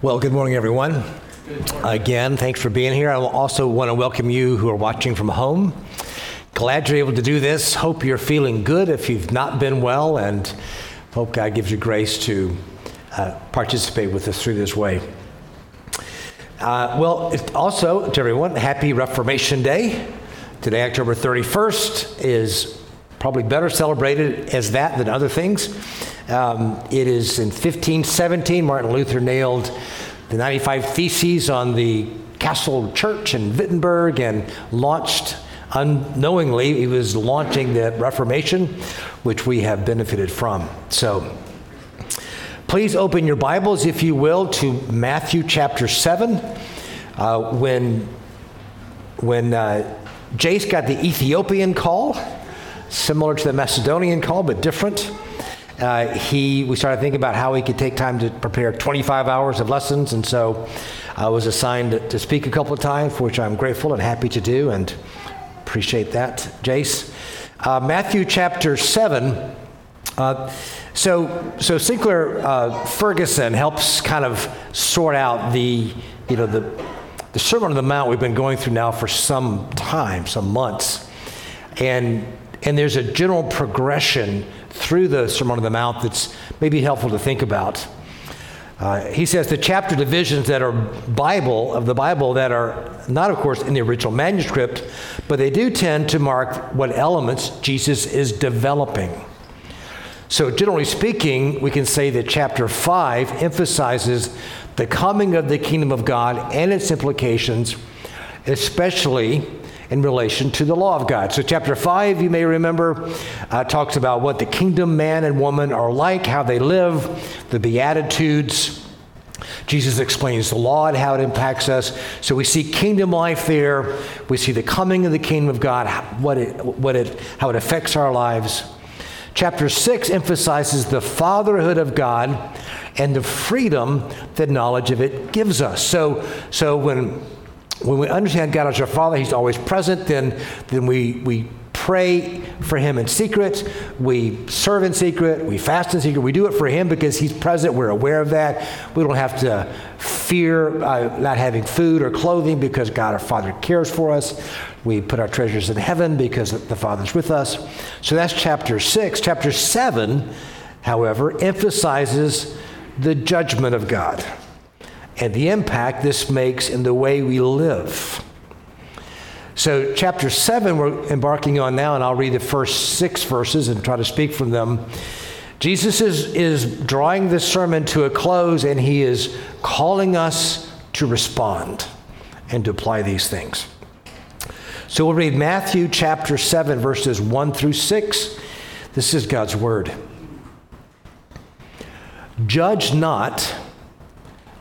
Well, good morning, everyone. Again, thanks for being here. I also want to welcome you who are watching from home. Glad you're able to do this. Hope you're feeling good if you've not been well, and hope God gives you grace to uh, participate with us through this way. Uh, well, also to everyone, happy Reformation Day. Today, October 31st, is probably better celebrated as that than other things. Um, it is in 1517, Martin Luther nailed the 95 Theses on the Castle Church in Wittenberg and launched unknowingly, he was launching the Reformation, which we have benefited from. So, please open your Bibles, if you will, to Matthew chapter 7. Uh, when when uh, Jace got the Ethiopian call, similar to the Macedonian call, but different. Uh, he, we started thinking about how he could take time to prepare 25 hours of lessons, and so I was assigned to speak a couple of times, for which I'm grateful and happy to do, and appreciate that, Jace. Uh, Matthew chapter 7. Uh, so, so Sinclair uh, Ferguson helps kind of sort out the, you know, the, the Sermon on the Mount we've been going through now for some time, some months. And, and there's a general progression through the Sermon on the Mount that's maybe helpful to think about. Uh, he says the chapter divisions that are Bible of the Bible that are not, of course, in the original manuscript, but they do tend to mark what elements Jesus is developing. So, generally speaking, we can say that chapter 5 emphasizes the coming of the kingdom of God and its implications, especially in relation to the law of God. So, chapter 5, you may remember, uh, talks about what the kingdom man and woman are like, how they live, the Beatitudes. Jesus explains the law and how it impacts us. So we see kingdom life there. We see the coming of the kingdom of God, what it, what it, how it affects our lives. Chapter 6 emphasizes the fatherhood of God and the freedom that knowledge of it gives us. So, so when when we understand God as our Father, He's always present, then, then we, we pray for Him in secret, we serve in secret, we fast in secret. We do it for Him because He's present, we're aware of that. We don't have to fear uh, not having food or clothing because God our Father cares for us. We put our treasures in heaven because the Father's with us. So that's chapter 6. Chapter 7, however, emphasizes the judgment of God and the impact this makes in the way we live. So, chapter 7, we're embarking on now, and I'll read the first six verses and try to speak from them. Jesus is, is drawing this sermon to a close, and he is calling us to respond and to apply these things. So, we'll read Matthew chapter 7, verses 1 through 6. This is God's word. Judge not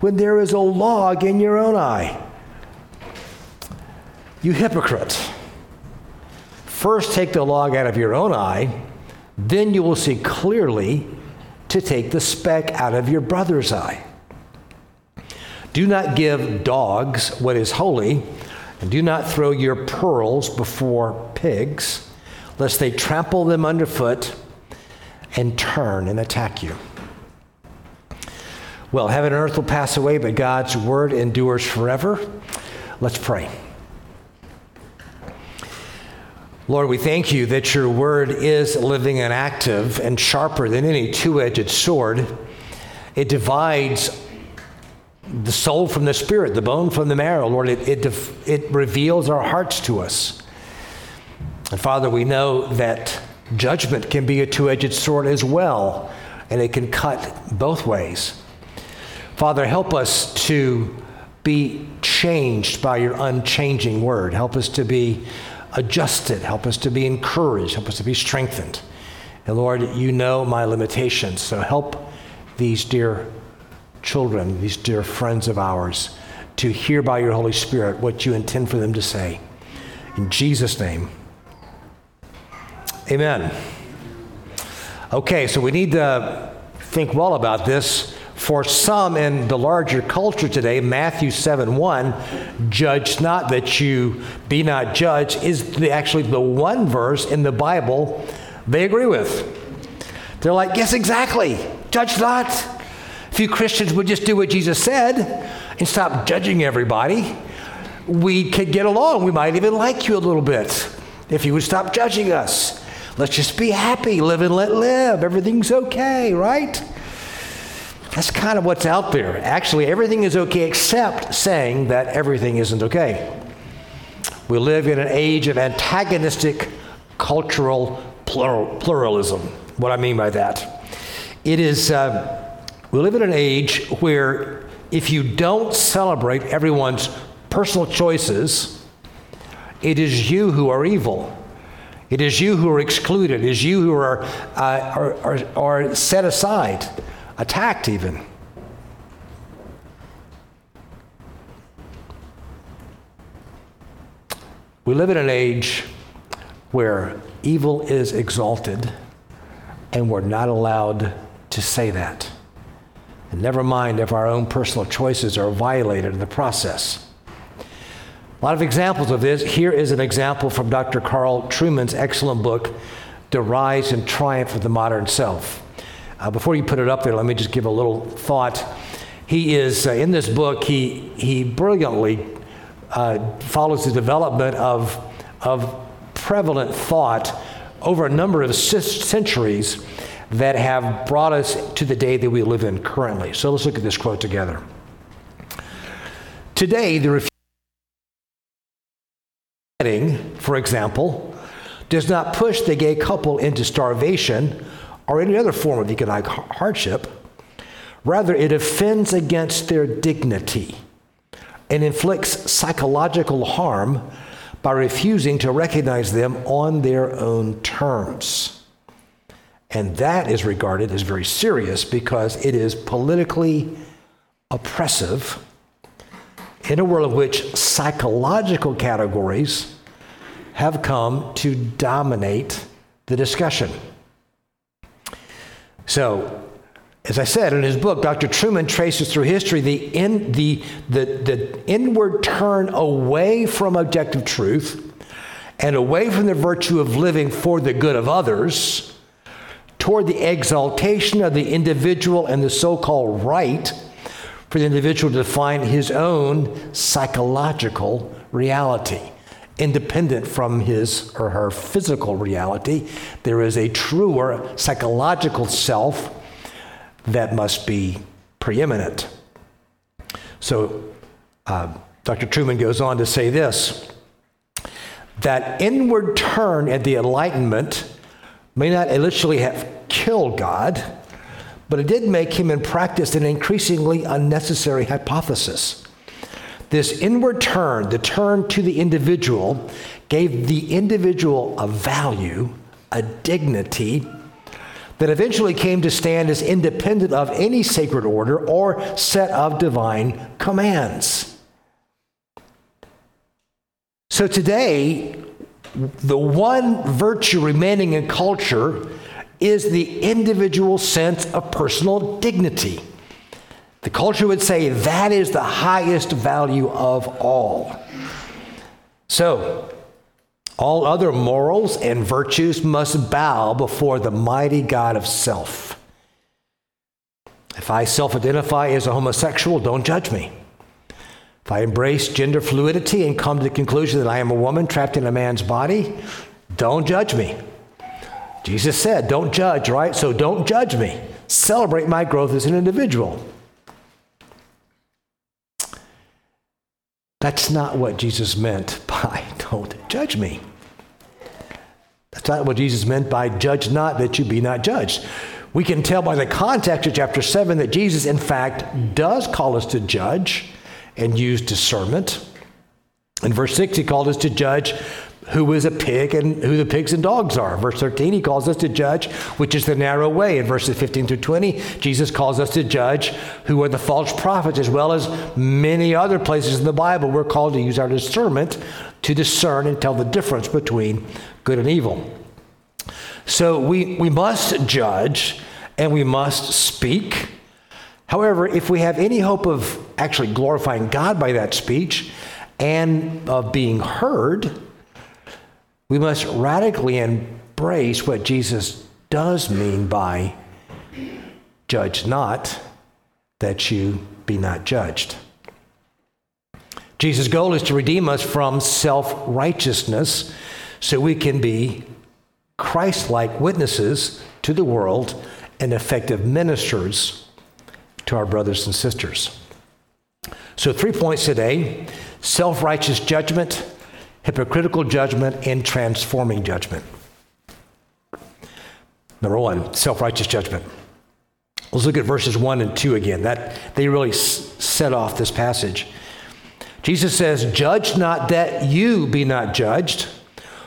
When there is a log in your own eye? You hypocrite. First, take the log out of your own eye, then you will see clearly to take the speck out of your brother's eye. Do not give dogs what is holy, and do not throw your pearls before pigs, lest they trample them underfoot and turn and attack you. Well, heaven and earth will pass away, but God's word endures forever. Let's pray. Lord, we thank you that your word is living and active and sharper than any two edged sword. It divides the soul from the spirit, the bone from the marrow. Lord, it, it, it reveals our hearts to us. And Father, we know that judgment can be a two edged sword as well, and it can cut both ways. Father, help us to be changed by your unchanging word. Help us to be adjusted. Help us to be encouraged. Help us to be strengthened. And Lord, you know my limitations. So help these dear children, these dear friends of ours, to hear by your Holy Spirit what you intend for them to say. In Jesus' name, amen. Okay, so we need to think well about this. For some in the larger culture today, Matthew 7 1, judge not that you be not judged, is the, actually the one verse in the Bible they agree with. They're like, yes, exactly. Judge not. If you Christians would just do what Jesus said and stop judging everybody, we could get along. We might even like you a little bit if you would stop judging us. Let's just be happy, live and let live. Everything's okay, right? That's kind of what's out there. Actually, everything is okay except saying that everything isn't okay. We live in an age of antagonistic cultural plural, pluralism. What I mean by that, it is uh, we live in an age where if you don't celebrate everyone's personal choices, it is you who are evil. It is you who are excluded. It is you who are, uh, are, are, are set aside attacked even. We live in an age where evil is exalted, and we're not allowed to say that. And never mind if our own personal choices are violated in the process. A lot of examples of this. Here is an example from Dr. Carl Trueman's excellent book, The Rise and Triumph of the Modern Self. Uh, before you put it up there, let me just give a little thought. He is, uh, in this book, he, he brilliantly uh, follows the development of, of prevalent thought over a number of centuries that have brought us to the day that we live in currently. So let's look at this quote together. Today, the refusing, for example, does not push the gay couple into starvation or any other form of economic hardship. Rather, it offends against their dignity and inflicts psychological harm by refusing to recognize them on their own terms. And that is regarded as very serious because it is politically oppressive in a world in which psychological categories have come to dominate the discussion. So, as I said in his book, Dr. Trueman traces through history the, in, the, the, the inward turn away from objective truth and away from the virtue of living for the good of others toward the exaltation of the individual and the so called right for the individual to define his own psychological reality independent from his or her physical reality. There is a truer psychological self that must be preeminent. So, uh, Dr. Trueman goes on to say this that inward turn at the Enlightenment may not literally have killed God, but it did make him in practice an increasingly unnecessary hypothesis. This inward turn, the turn to the individual, gave the individual a value, a dignity that eventually came to stand as independent of any sacred order or set of divine commands. So today, the one virtue remaining in culture is the individual sense of personal dignity. The culture would say that is the highest value of all. So, all other morals and virtues must bow before the mighty God of self. If I self identify as a homosexual, don't judge me. If I embrace gender fluidity and come to the conclusion that I am a woman trapped in a man's body, don't judge me. Jesus said, don't judge, right? So don't judge me. Celebrate my growth as an individual. That's not what Jesus meant by don't judge me. That's not what Jesus meant by judge not that you be not judged. We can tell by the context of chapter 7 that Jesus, in fact, does call us to judge and use discernment. In verse 6, he called us to judge who is a pig and who the pigs and dogs are. Verse 13, he calls us to judge, which is the narrow way. In verses 15 through 20, Jesus calls us to judge who are the false prophets, as well as many other places in the Bible. We're called to use our discernment to discern and tell the difference between good and evil. So we, we must judge and we must speak. However, if we have any hope of actually glorifying God by that speech and of being heard, we must radically embrace what Jesus does mean by judge not, that you be not judged. Jesus' goal is to redeem us from self righteousness so we can be Christ like witnesses to the world and effective ministers to our brothers and sisters. So, three points today self righteous judgment, hypocritical judgment, and transforming judgment. Number one, self righteous judgment. Let's look at verses 1 and 2 again. That they really s- set off this passage. Jesus says, Judge not that you be not judged,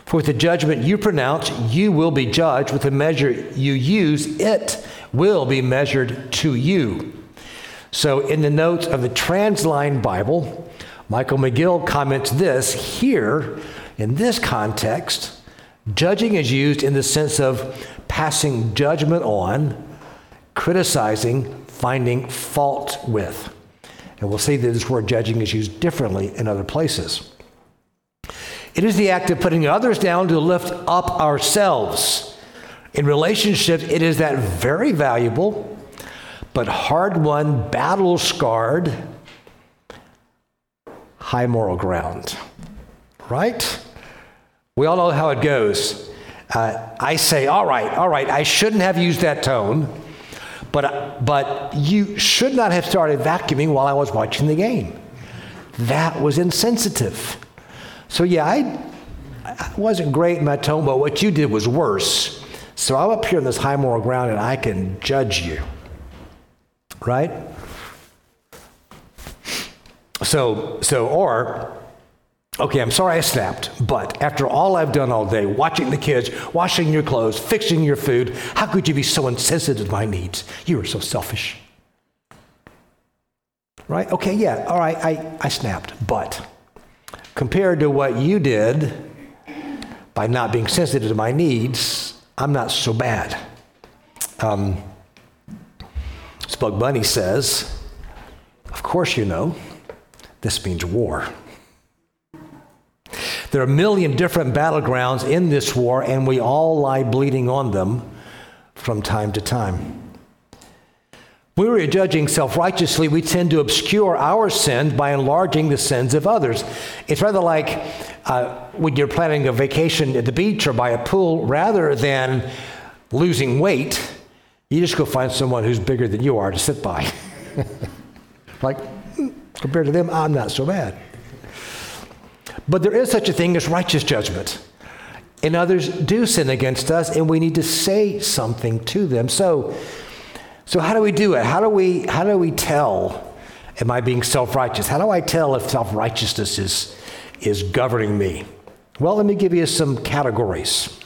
for with the judgment you pronounce, you will be judged. With the measure you use, it will be measured to you. So, in the notes of the Transline Bible, Michael McGill comments this here, in this context, judging is used in the sense of passing judgment on, criticizing, finding fault with. And we'll see that this word judging is used differently in other places. It is the act of putting others down to lift up ourselves. In relationships, it is that very valuable but hard won, battle scarred high moral ground. Right? We all know how it goes. Uh, I say, all right, all right, I shouldn't have used that tone, but, but you should not have started vacuuming while I was watching the game. That was insensitive. So, yeah, I, I wasn't great in my tone, but what you did was worse. So I'm up here on this high moral ground and I can judge you. Right? So, so, or, okay, I'm sorry I snapped, but after all I've done all day, watching the kids, washing your clothes, fixing your food, how could you be so insensitive to my needs? You are so selfish. Right? Okay, yeah, all right, I, I snapped, but compared to what you did by not being sensitive to my needs, I'm not so bad. Um, Bugs Bunny says, Of course you know. This means war. There are a million different battlegrounds in this war, and we all lie bleeding on them from time to time. When we are judging self righteously, we tend to obscure our sins by enlarging the sins of others. It's rather like uh, when you're planning a vacation at the beach or by a pool, rather than losing weight, you just go find someone who's bigger than you are to sit by. like, Compared to them, I'm not so bad. But there is such a thing as righteous judgment. And others do sin against us, and we need to say something to them. So, so how do we do it? How do we, how do we tell? Am I being self righteous? How do I tell if self righteousness is, is governing me? Well, let me give you some categories.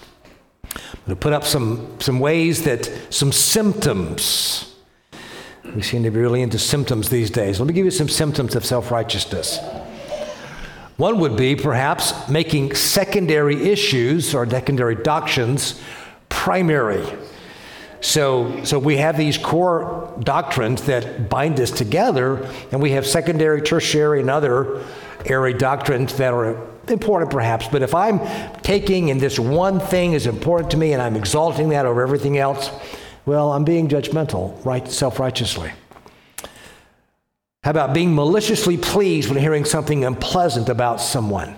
I'm going to put up some, some ways that, some symptoms we seem to be really into symptoms these days. Let me give you some symptoms of self righteousness. One would be perhaps making secondary issues or secondary doctrines primary. So, so we have these core doctrines that bind us together, and we have secondary, tertiary, and other area doctrines that are important perhaps. But if I'm taking and this one thing is important to me and I'm exalting that over everything else, well, I'm being judgmental, right, self-righteously. How about being maliciously pleased when hearing something unpleasant about someone?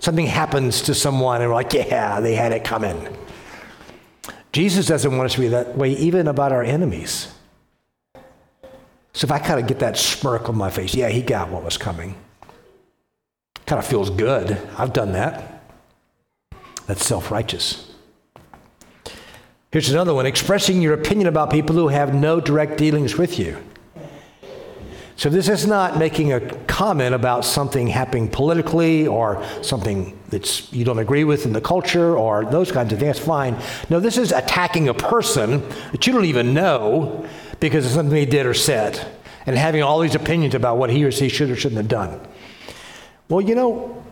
Something happens to someone and we're like, yeah, they had it coming. Jesus doesn't want us to be that way even about our enemies. So if I kind of get that smirk on my face, yeah, he got what was coming. Kind of feels good. I've done that. That's self righteous. Here's another one expressing your opinion about people who have no direct dealings with you. So this is not making a comment about something happening politically or something that you don't agree with in the culture or those kinds of things. That's fine. No, this is attacking a person that you don't even know because of something he did or said and having all these opinions about what he or she should or shouldn't have done. Well, you know,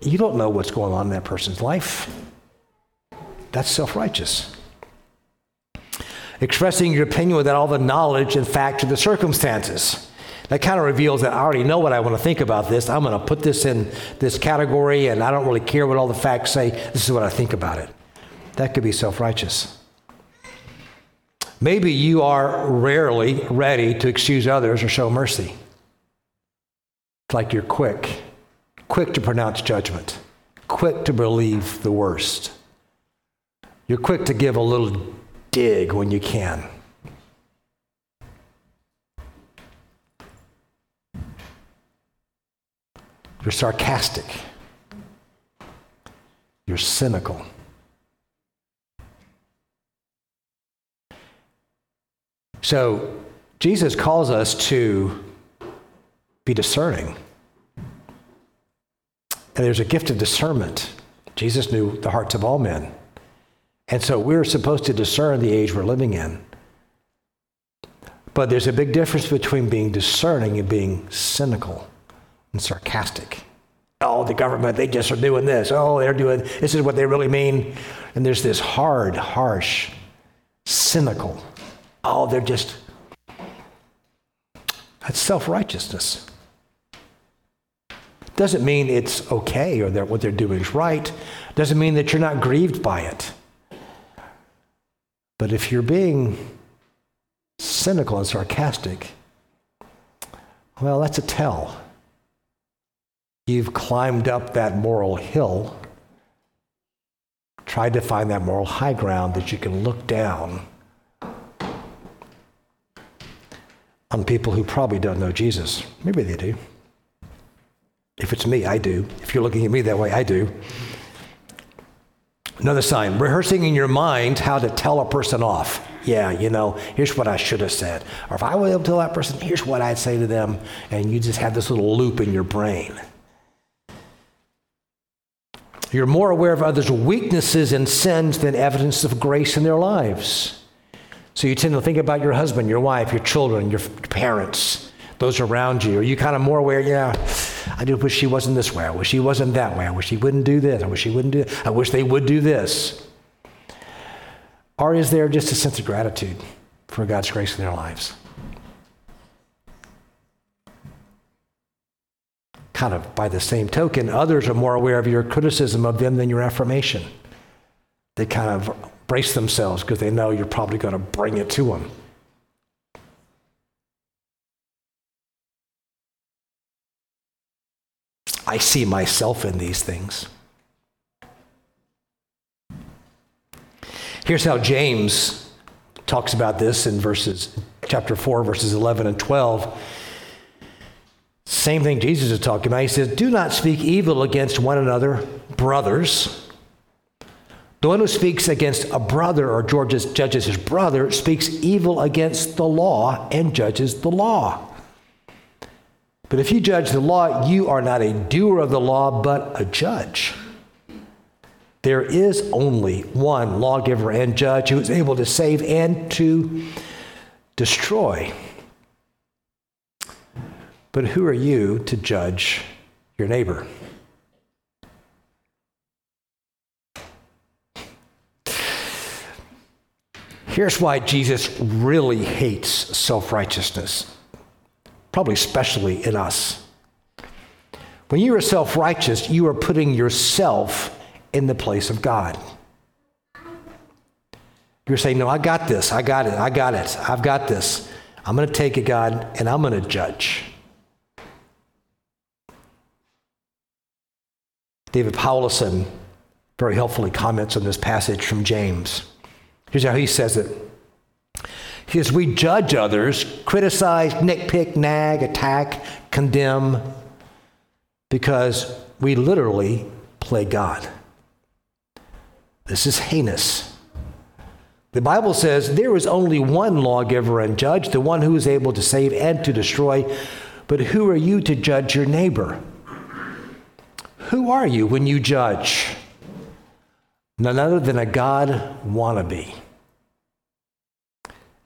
you don't know what's going on in that person's life. That's self righteous. Expressing your opinion without all the knowledge and fact of the circumstances. That kind of reveals that I already know what I want to think about this. I'm going to put this in this category, and I don't really care what all the facts say. This is what I think about it. That could be self righteous. Maybe you are rarely ready to excuse others or show mercy. It's like you're quick, quick to pronounce judgment, quick to believe the worst. You're quick to give a little dig when you can. You're sarcastic. You're cynical. So, Jesus calls us to be discerning. And there's a gift of discernment. Jesus knew the hearts of all men. And so we're supposed to discern the age we're living in. But there's a big difference between being discerning and being cynical and sarcastic. Oh, the government, they just are doing this. Oh, they're doing, this is what they really mean. And there's this hard, harsh, cynical. Oh, they're just, that's self righteousness. Doesn't mean it's okay or that what they're doing is right. Doesn't mean that you're not grieved by it. But if you're being cynical and sarcastic, well, that's a tell. You've climbed up that moral hill, tried to find that moral high ground that you can look down on people who probably don't know Jesus. Maybe they do. If it's me, I do. If you're looking at me that way, I do. Another sign, rehearsing in your mind how to tell a person off. Yeah, you know, here's what I should have said. Or if I were able to tell that person, here's what I'd say to them. And you just have this little loop in your brain. You're more aware of others' weaknesses and sins than evidence of grace in their lives. So you tend to think about your husband, your wife, your children, your parents, those around you. Are you kind of more aware, yeah, I do wish she wasn't this way. I wish she wasn't that way. I wish she wouldn't do this. I wish she wouldn't do I wish they would do this. Or is there just a sense of gratitude for God's grace in their lives? Kind of by the same token, others are more aware of your criticism of them than your affirmation. They kind of brace themselves because they know you're probably going to bring it to them. I see myself in these things. Here's how James talks about this in verses chapter 4 verses 11 and 12. Same thing Jesus is talking about. He says, "Do not speak evil against one another, brothers." The one who speaks against a brother or judges, judges his brother speaks evil against the law and judges the law. But if you judge the law, you are not a doer of the law, but a judge. There is only one lawgiver and judge who is able to save and to destroy. But who are you to judge your neighbor? Here's why Jesus really hates self righteousness probably especially in us. When you are self righteous, you are putting yourself in the place of God. You're saying, No, I got this. I got it. I got it. I've got this. I'm going to take it, God, and I'm going to judge. David Powlison very helpfully comments on this passage from James. Here's how he says it because we judge others, criticize, nitpick, nag, attack, condemn, because we literally play God. This is heinous. The Bible says there is only one lawgiver and judge, the one who is able to save and to destroy. But who are you to judge your neighbor? Who are you when you judge? None other than a God wannabe.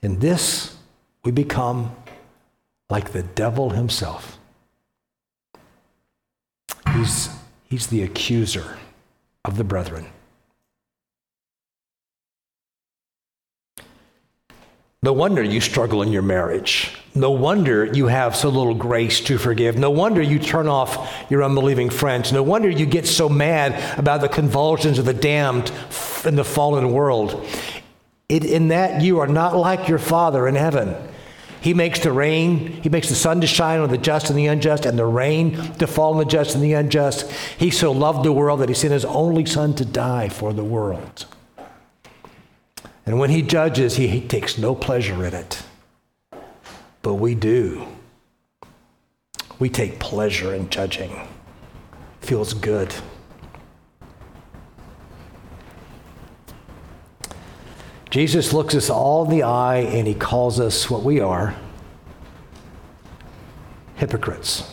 In this, we become like the devil himself. He's, he's the accuser of the brethren. No wonder you struggle in your marriage. No wonder you have so little grace to forgive. No wonder you turn off your unbelieving friends. No wonder you get so mad about the convulsions of the damned in the fallen world. It, in that you are not like your Father in heaven. He makes the rain, He makes the sun to shine on the just and the unjust, and the rain to fall on the just and the unjust. He so loved the world that He sent His only Son to die for the world. And when he judges, he, he takes no pleasure in it. But we do. We take pleasure in judging. Feels good. Jesus looks us all in the eye and he calls us what we are hypocrites.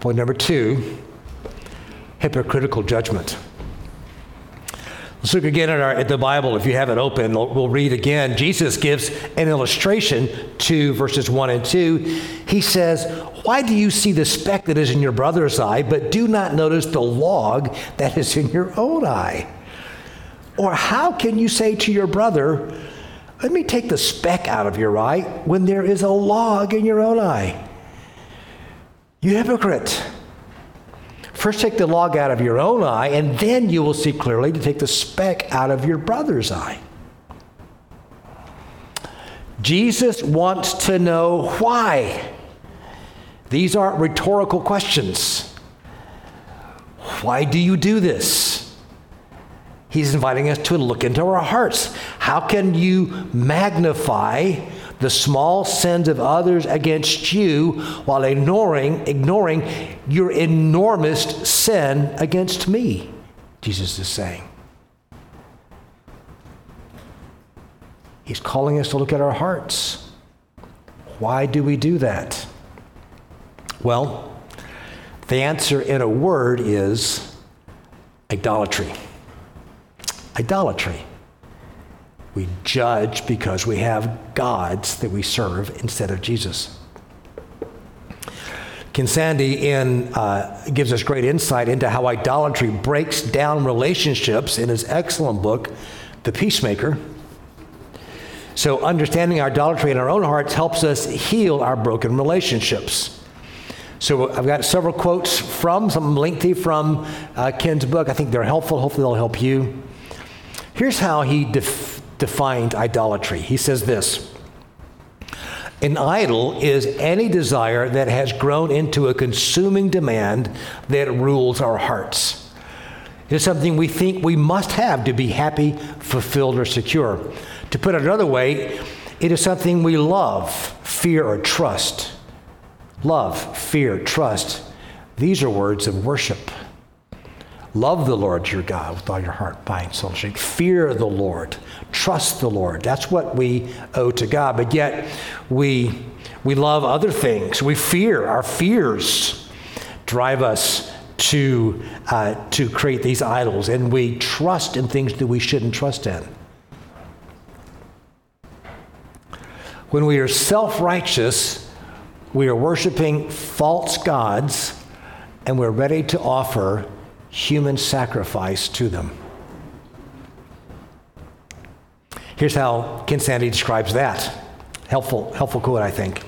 Point number two hypocritical judgment. Let's look again at, our, at the Bible. If you have it open, we'll read again. Jesus gives an illustration to verses 1 and 2. He says, Why do you see the speck that is in your brother's eye, but do not notice the log that is in your own eye? Or how can you say to your brother, Let me take the speck out of your eye when there is a log in your own eye? You hypocrite. First, take the log out of your own eye, and then you will see clearly to take the speck out of your brother's eye. Jesus wants to know why. These aren't rhetorical questions. Why do you do this? He's inviting us to look into our hearts. How can you magnify the small sins of others against you while ignoring, ignoring your enormous sin against me, Jesus is saying. He's calling us to look at our hearts. Why do we do that? Well, the answer in a word is idolatry. Idolatry. We judge because we have gods that we serve instead of Jesus. Ken Sande in, uh, gives us great insight into how idolatry breaks down relationships in his excellent book, The Peacemaker. So, understanding idolatry in our own hearts helps us heal our broken relationships. So, I've got several quotes from, some lengthy from uh, Ken's book. I think they're helpful. Hopefully, they'll help you. Here's how he def- defined idolatry. He says this An idol is any desire that has grown into a consuming demand that rules our hearts. It is something we think we must have to be happy, fulfilled, or secure. To put it another way, it is something we love, fear, or trust. Love, fear, trust. These are words of worship. Love the Lord your God with all your heart, mind, soul, and strength. Fear the Lord. Trust the Lord. That's what we owe to God. But yet, we, we love other things. We fear. Our fears drive us to, uh, to create these idols, and we trust in things that we shouldn't trust in. When we are self righteous, we are worshiping false gods, and we're ready to offer human sacrifice to them. Here's how Ken Sande describes that. Helpful, helpful quote, I think.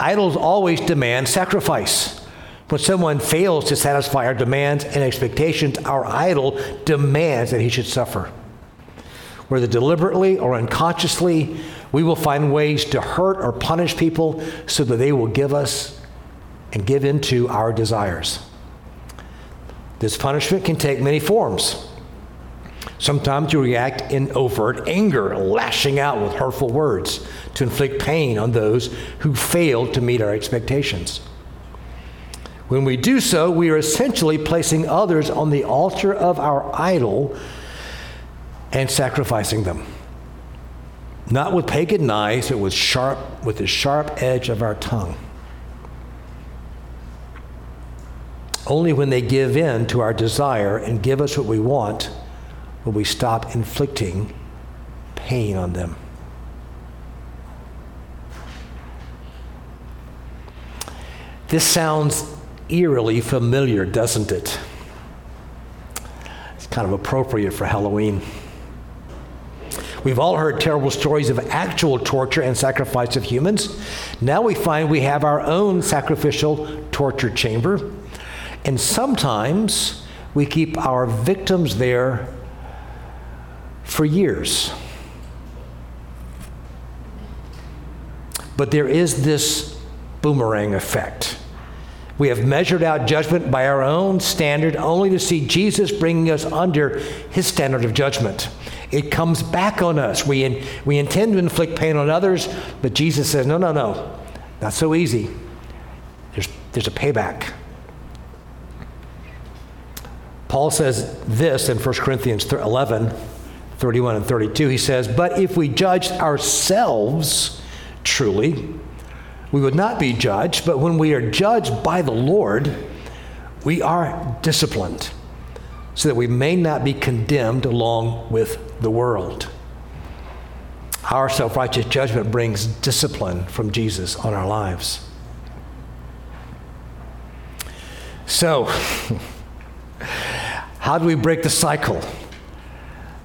Idols always demand sacrifice. When someone fails to satisfy our demands and expectations, our idol demands that he should suffer. Whether deliberately or unconsciously, we will find ways to hurt or punish people so that they will give us and give into our desires. This punishment can take many forms. Sometimes you react in overt anger, lashing out with hurtful words to inflict pain on those who fail to meet our expectations. When we do so, we are essentially placing others on the altar of our idol and sacrificing them. Not with pagan knives, but with sharp with the sharp edge of our tongue. Only when they give in to our desire and give us what we want will we stop inflicting pain on them. This sounds eerily familiar, doesn't it? It's kind of appropriate for Halloween. We've all heard terrible stories of actual torture and sacrifice of humans. Now we find we have our own sacrificial torture chamber. And sometimes we keep our victims there for years. But there is this boomerang effect. We have measured out judgment by our own standard only to see Jesus bringing us under his standard of judgment. It comes back on us. We, in, we intend to inflict pain on others, but Jesus says, no, no, no, not so easy. There's, there's a payback. Paul says this in 1 Corinthians 11, 31 and 32. He says, But if we judged ourselves truly, we would not be judged, but when we are judged by the Lord, we are disciplined so that we may not be condemned along with the world. Our self righteous judgment brings discipline from Jesus on our lives. So, how do we break the cycle?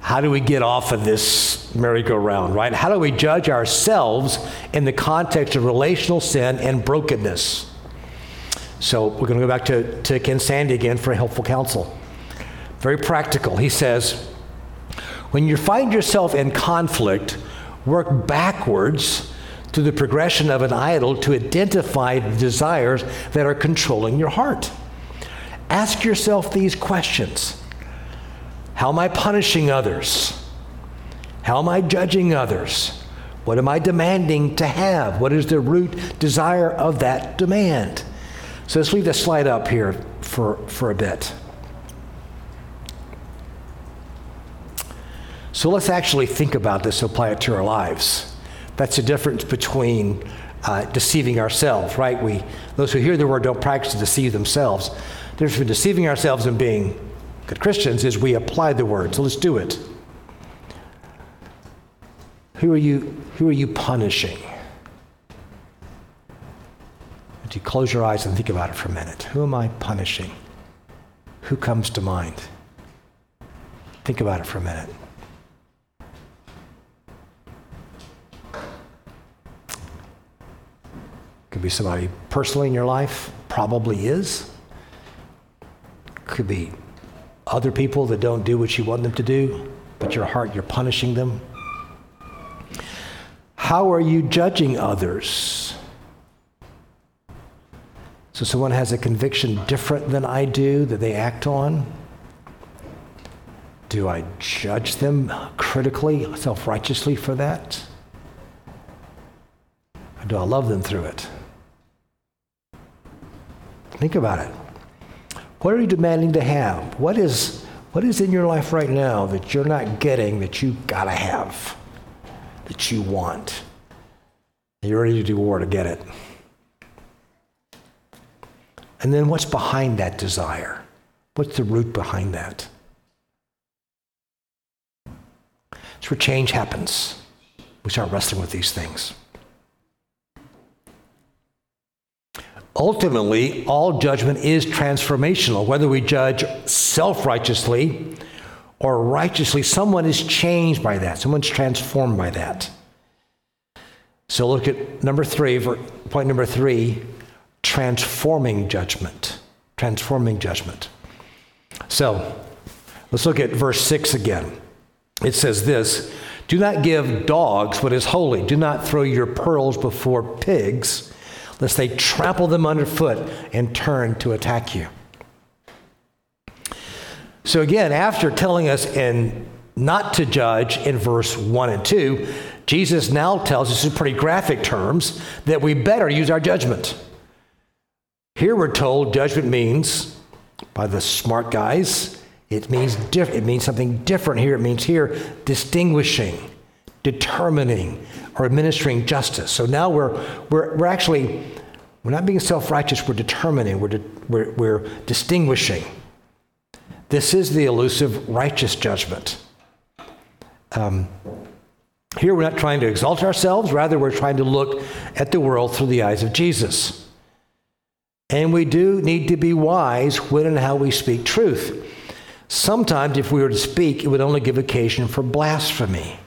How do we get off of this merry-go-round, right? How do we judge ourselves in the context of relational sin and brokenness? So we're going to go back to, to Ken Sande again for helpful counsel. Very practical. He says, when you find yourself in conflict, work backwards through the progression of an idol to identify the desires that are controlling your heart. Ask yourself these questions how am I punishing others? How am I judging others? What am I demanding to have? What is the root desire of that demand? So let's leave this slide up here for, for a bit. So let's actually think about this apply it to our lives. That's the difference between uh, deceiving ourselves, right? We, those who hear the word don't practice to deceive themselves. There's between deceiving ourselves and being good Christians is we apply the word. So let's do it. Who are you, who are you punishing? Would you close your eyes and think about it for a minute? Who am I punishing? Who comes to mind? Think about it for a minute. Could be somebody personally in your life, probably is. Could be other people that don't do what you want them to do, but your heart, you're punishing them? How are you judging others? So, someone has a conviction different than I do that they act on. Do I judge them critically, self righteously for that? Or do I love them through it? Think about it. What are you demanding to have? What is, what is in your life right now that you're not getting that you gotta have, that you want? You're ready to do war to get it. And then what's behind that desire? What's the root behind that? It's where change happens. We start wrestling with these things. Ultimately, all judgment is transformational. Whether we judge self righteously or righteously, someone is changed by that, someone's transformed by that. So look at number three, point number three transforming judgment. Transforming judgment. So let's look at verse six again. It says this Do not give dogs what is holy, do not throw your pearls before pigs lest they trample them underfoot and turn to attack you. So, again, after telling us in not to judge in verse 1 and 2, Jesus now tells us in pretty graphic terms that we better use our judgment. Here we're told judgment means, by the smart guys, it means diff- it means something different here. It means here distinguishing, determining, or administering justice. So now we're we're, we're actually we're not being self-righteous. We're determining. We're, we're we're distinguishing. This is the elusive righteous judgment. Um, here we're not trying to exalt ourselves, rather, we're trying to look at the world through the eyes of Jesus. And we do need to be wise when and how we speak truth. Sometimes, if we were to speak, it would only give occasion for blasphemy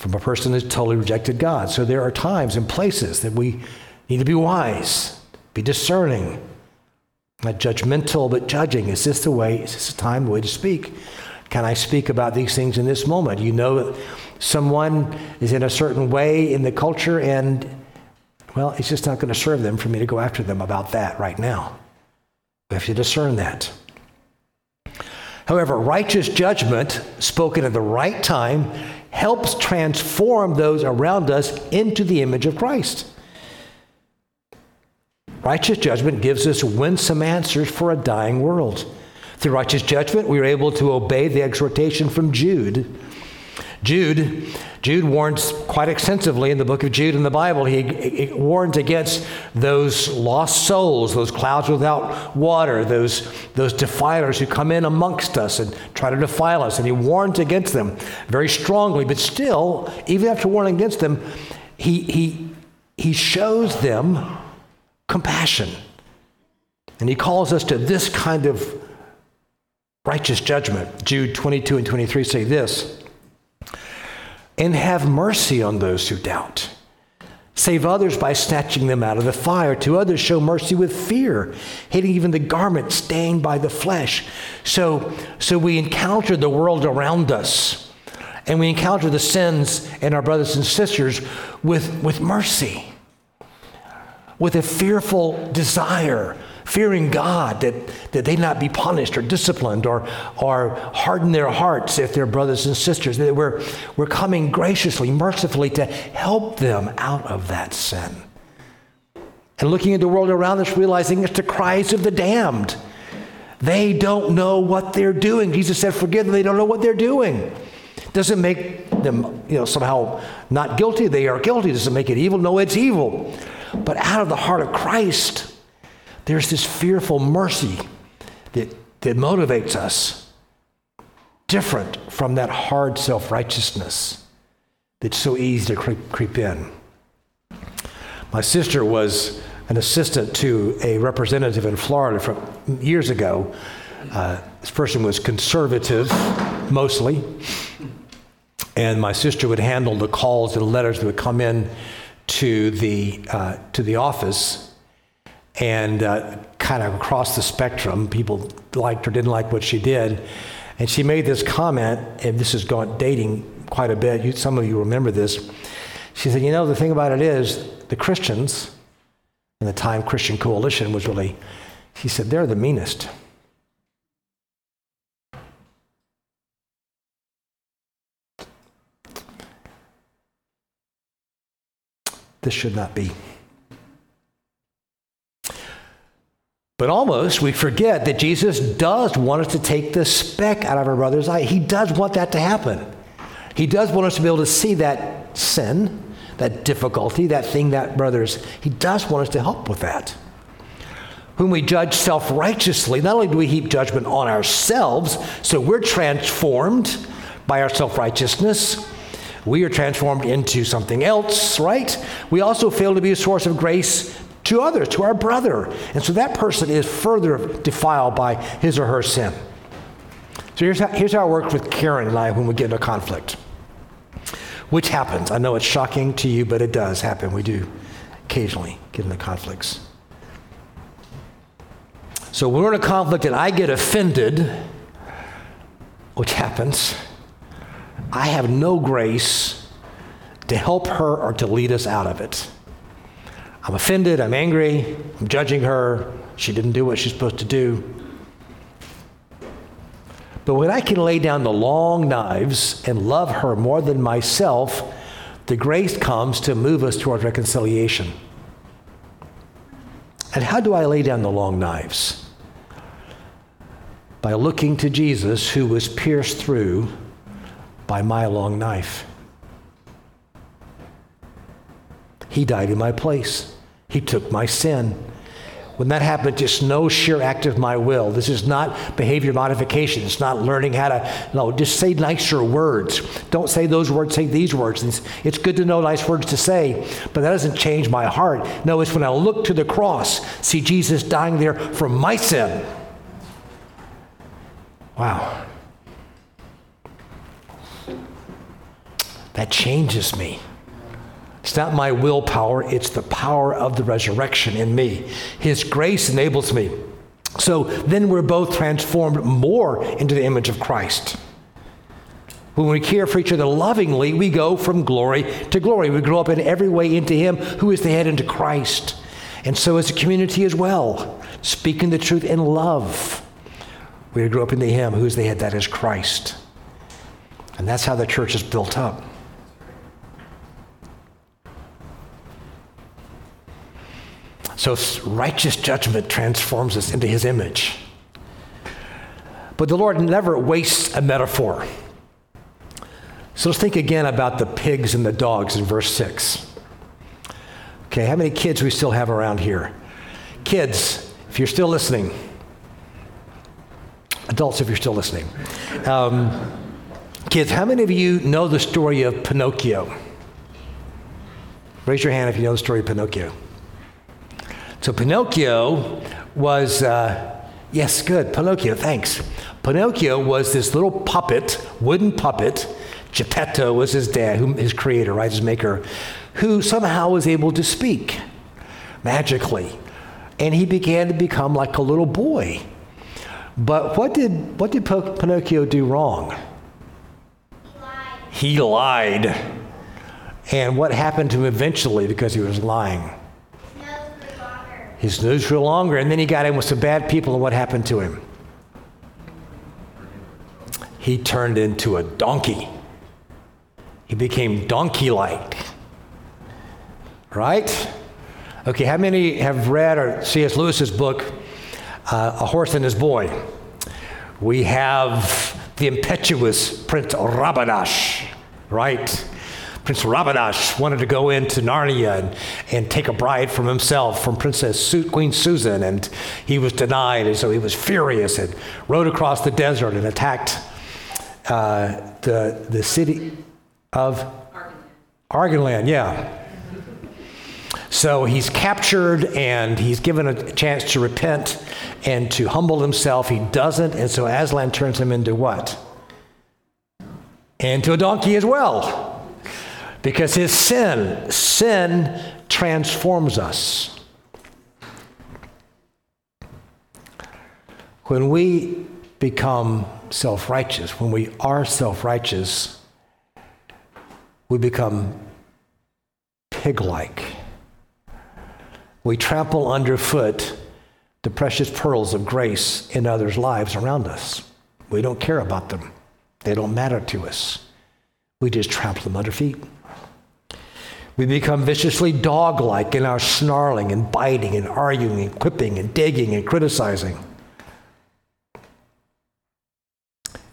from a person who's totally rejected God. So there are times and places that we need to be wise, be discerning, not judgmental, but judging. Is this the way, is this the time, the way to speak? Can I speak about these things in this moment? You know someone is in a certain way in the culture, and, well, it's just not going to serve them for me to go after them about that right now. We have to discern that. However, righteous judgment, spoken at the right time, helps transform those around us into the image of Christ. Righteous judgment gives us winsome answers for a dying world. Through righteous judgment, we are able to obey the exhortation from Jude. Jude, Jude warns quite extensively in the book of Jude in the Bible. He, he, warns against those lost souls, those clouds without water, those, those defilers who come in amongst us and try to defile us. And he warns against them very strongly. But still, even after warning against them, he, he, he shows them compassion. And he calls us to this kind of righteous judgment. Jude 22 and 23 say this And have mercy on those who doubt. Save others by snatching them out of the fire. To others, show mercy with fear, hating even the garment stained by the flesh. So, so we encounter the world around us, and we encounter the sins in our brothers and sisters with, with mercy, with a fearful desire fearing God that, that they not be punished or disciplined or, or harden their hearts if they're brothers and sisters. That we're, we're coming graciously, mercifully to help them out of that sin. And looking at the world around us, realizing it's the cries of the damned. They don't know what they're doing. Jesus said, Forgive them, they don't know what they're doing. Doesn't make them, you know, somehow not guilty. They are guilty. Doesn't make it evil. No, it's evil. But out of the heart of Christ, there's this fearful mercy that, that motivates us, different from that hard self righteousness that's so easy to creep, creep in. My sister was an assistant to a representative in Florida from years ago. Uh, this person was conservative, mostly, and my sister would handle the calls and letters that would come in to the uh, to the office and uh, kind of across the spectrum, people liked or didn't like what she did. And she made this comment, and this is going dating quite a bit. You, some of you remember this. She said, "You know, the thing about it is, the Christians, in the time Christian Coalition was really," she said, "they're the meanest." This should not be. But almost we forget that Jesus does want us to take the speck out of our brother's eye. He does want that to happen. He does want us to be able to see that sin, that difficulty, that thing that brothers, he does want us to help with that. Whom we judge self righteously, not only do we heap judgment on ourselves, so we're transformed by our self righteousness, we are transformed into something else, right? We also fail to be a source of grace to others, to our brother. And so that person is further defiled by his or her sin. So here's how, here's how it works with Karen and I when we get into conflict, which happens. I know it's shocking to you, but it does happen. We do occasionally get into conflicts. So we're in a conflict and I get offended, which happens, I have no grace to help her or to lead us out of it. I'm offended, I'm angry, I'm judging her. She didn't do what she's supposed to do. But when I can lay down the long knives and love her more than myself, the grace comes to move us towards reconciliation. And how do I lay down the long knives? By looking to Jesus, who was pierced through by my long knife. He died in my place. He took my sin. When that happened, just no sheer act of my will. This is not behavior modification. It's not learning how to, no, just say nicer words. Don't say those words, say these words. It's, it's good to know nice words to say, but that doesn't change my heart. No, it's when I look to the cross, see Jesus dying there for my sin. Wow. That changes me. It's not my willpower, it's the power of the resurrection in me. His grace enables me. So then we're both transformed more into the image of Christ. When we care for each other lovingly, we go from glory to glory. We grow up in every way into Him who is the head, into Christ. And so as a community as well, speaking the truth in love, we grow up into Him who is the head, that is Christ. And that's how the church is built up. So righteous judgment transforms us into his image. But the Lord never wastes a metaphor. So let's think again about the pigs and the dogs in verse 6. Okay, how many kids we still have around here? Kids, if you're still listening, adults, if you're still listening. Um, kids, how many of you know the story of Pinocchio? Raise your hand if you know the story of Pinocchio. So Pinocchio was, uh, yes, good, Pinocchio, thanks. Pinocchio was this little puppet, wooden puppet. Geppetto was his dad, who, his creator, right, his maker, who somehow was able to speak magically. And he began to become like a little boy. But what did, what did Pinocchio do wrong? He lied. He lied. And what happened to him eventually because he was lying? His nose grew longer, and then he got in with some bad people, and what happened to him? He turned into a donkey. He became donkey like. Right? Okay, how many have read or C.S. Lewis's book, uh, A Horse and His Boy? We have the impetuous Prince Rabadash, right? Prince Rabadash wanted to go into Narnia and, and take a bride from himself, from Princess Su- Queen Susan, and he was denied, and so he was furious and rode across the desert and attacked uh, the, the city of Archenland, yeah. So he's captured and he's given a chance to repent and to humble himself. He doesn't, and so Aslan turns him into what? Into a donkey as well. Because his sin, sin transforms us. When we become self righteous, when we are self righteous, we become pig like. We trample underfoot the precious pearls of grace in others' lives around us. We don't care about them, they don't matter to us. We just trample them under feet. We become viciously dog like in our snarling and biting and arguing and quipping and digging and criticizing.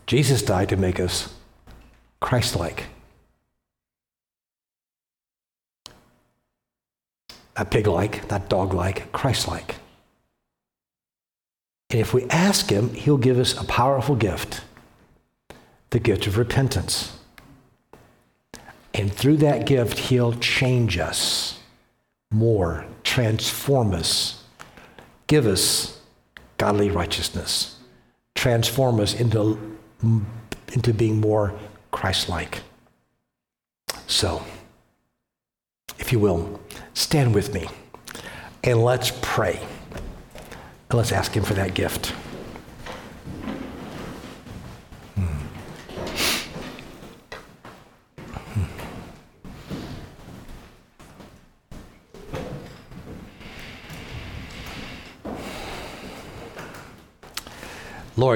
Jesus died to make us Christ like. Not pig like, not dog like, Christ like. And if we ask Him, He'll give us a powerful gift the gift of repentance. And through that gift, He'll change us more, transform us, give us godly righteousness, transform us into, into being more Christ like. So, if you will, stand with me and let's pray. And let's ask Him for that gift.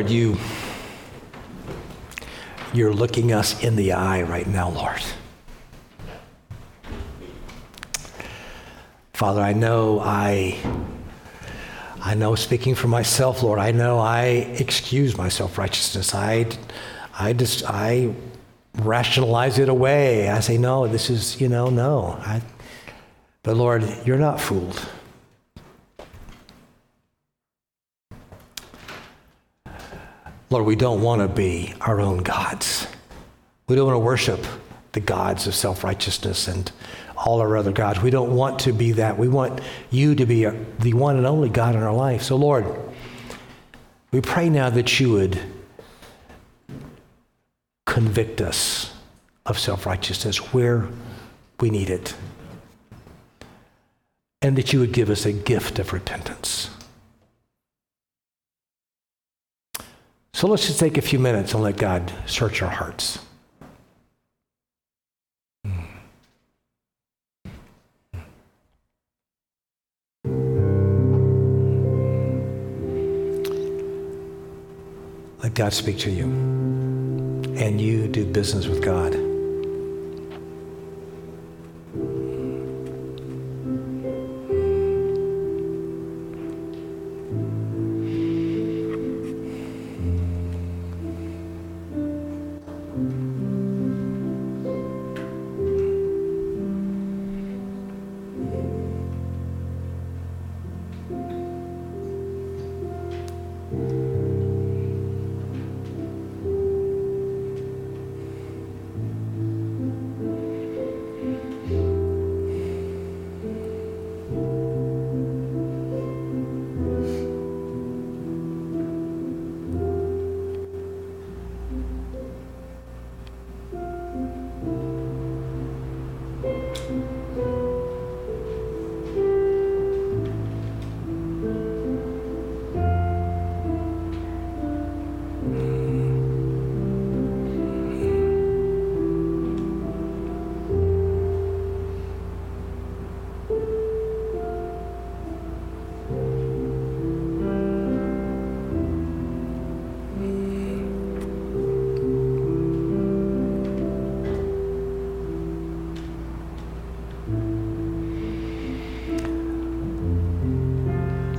Lord, you you're looking us in the eye right now, Lord. Father, I know I I know, speaking for myself, Lord, I know I excuse my self righteousness. I, I just, I rationalize it away. I say, no, this is, you know, no. I, but Lord, you're not fooled. Lord, we don't want to be our own gods. We don't want to worship the gods of self righteousness and all our other gods. We don't want to be that. We want you to be the one and only God in our life. So, Lord, we pray now that you would convict us of self righteousness where we need it, and that you would give us a gift of repentance. So let's just take a few minutes and let God search our hearts. Let God speak to you. And you do business with God.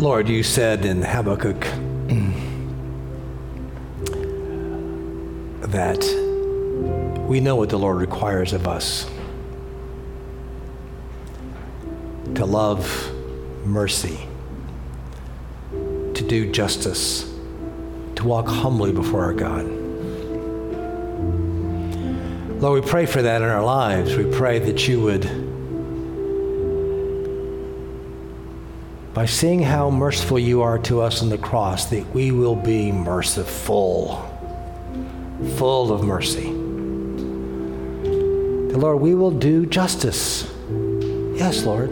Lord, you said in Habakkuk mm, that we know what the Lord requires of us to love mercy, to do justice, to walk humbly before our God. Lord, we pray for that in our lives. We pray that you would by seeing how merciful you are to us on the cross, that we will be merciful, full of mercy. The Lord, we will do justice. Yes, Lord.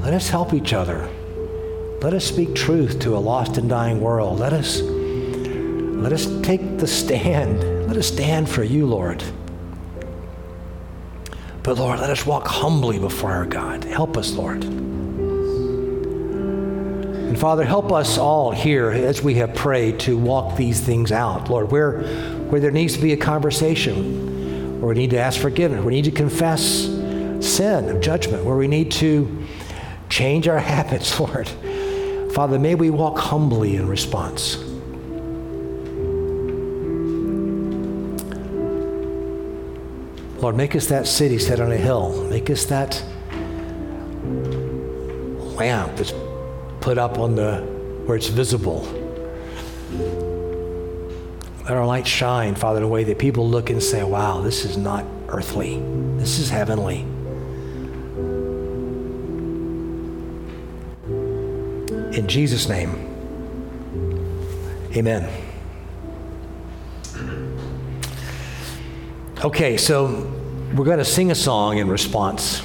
Let us help each other. Let us speak truth to a lost and dying world. Let us let us take the stand. Let us stand for you, Lord. But Lord, let us walk humbly before our God. Help us, Lord. Father, help us all here as we have prayed to walk these things out. Lord, where, where there needs to be a conversation, where we need to ask forgiveness, we need to confess sin of judgment, where we need to change our habits, Lord. Father, may we walk humbly in response. Lord, make us that city set on a hill. Make us that lamp that's put up on the where it's visible. Let our light shine, Father, in a way that people look and say, wow, this is not earthly. This is heavenly. In Jesus' name, amen. Okay, so we're going to sing a song in response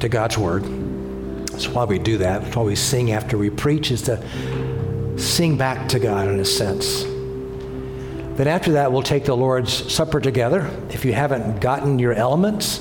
to God's word. That's why we do that. That's why we sing after we preach, is to sing back to God in a sense. Then after that, we'll take the Lord's Supper together. If you haven't gotten your elements,